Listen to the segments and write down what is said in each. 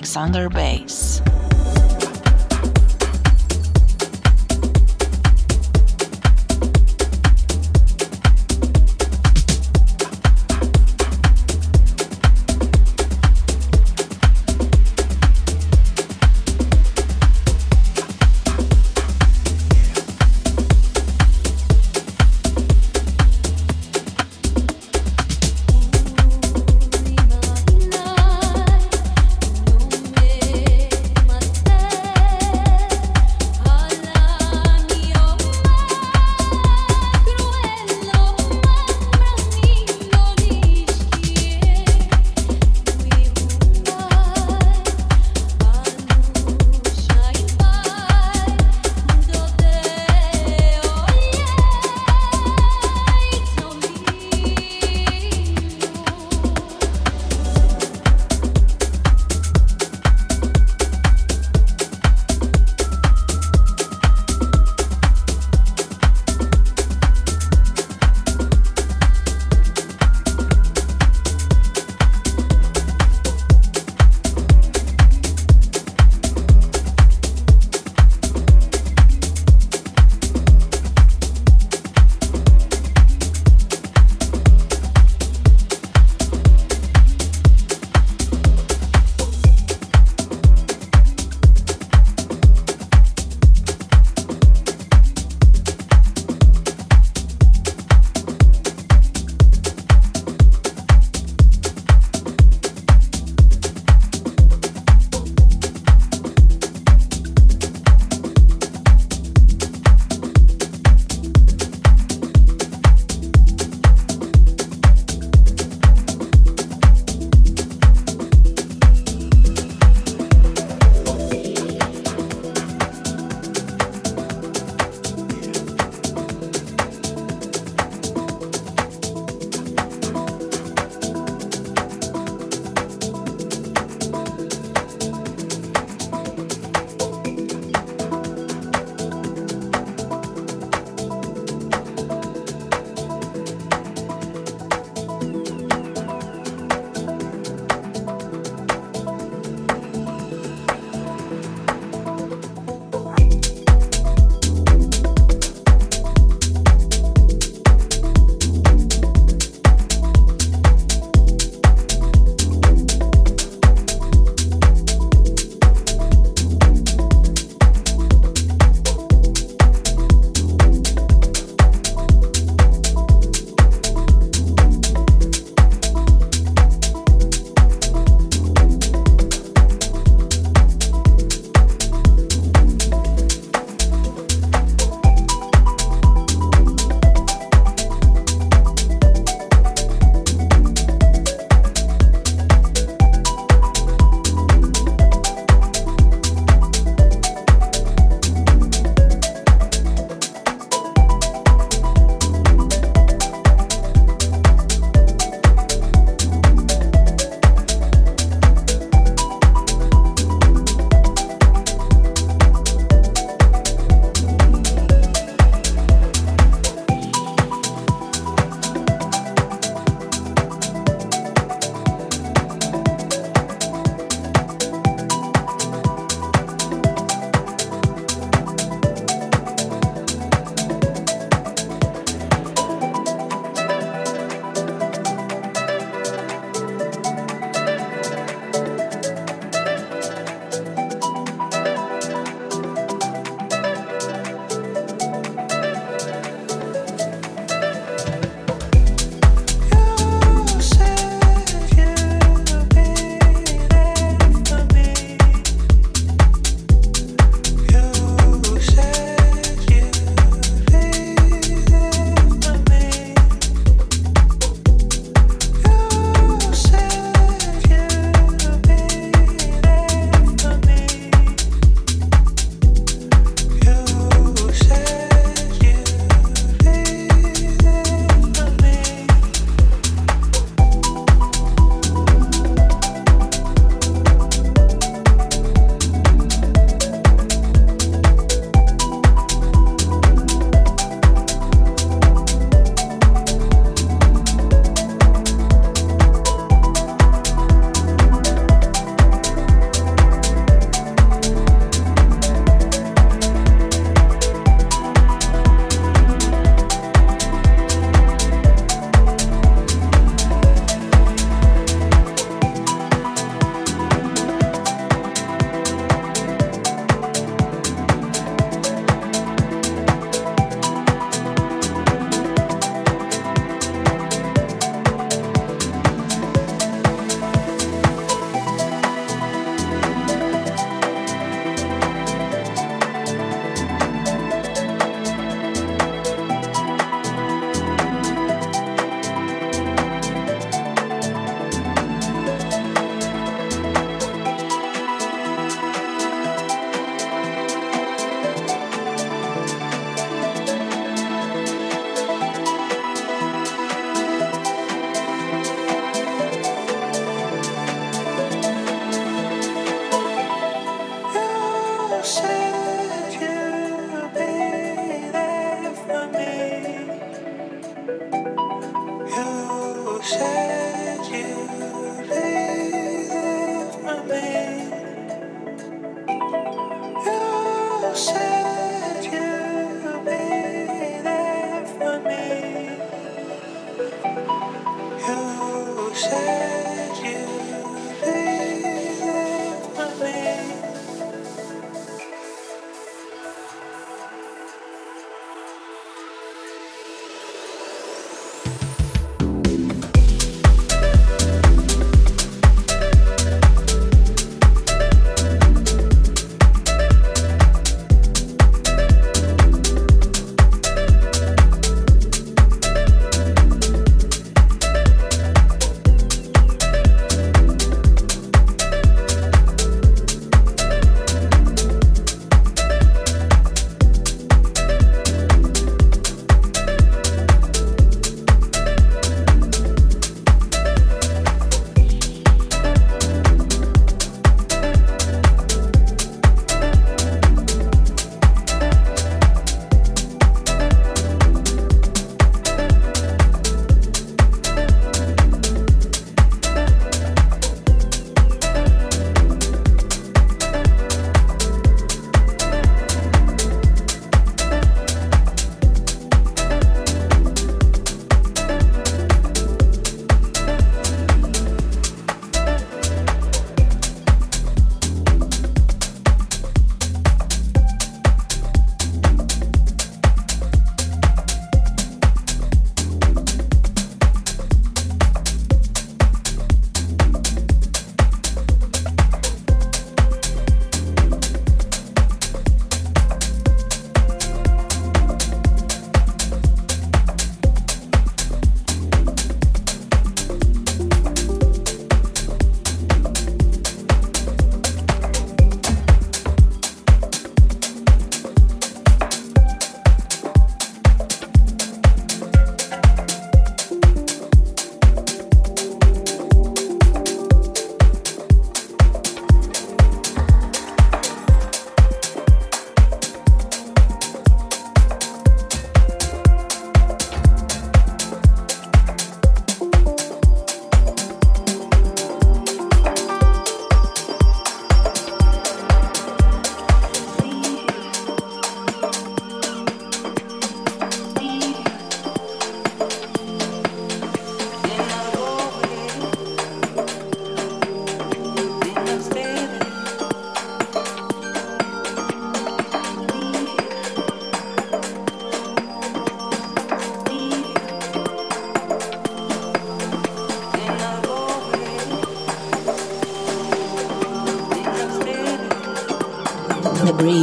AlexUnder Base.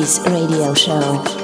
Radio Show.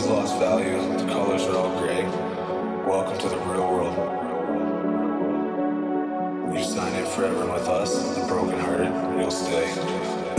Money's lost value. The colors are all gray. Welcome to the real world. You sign in forever with us, the brokenhearted, you'll stay.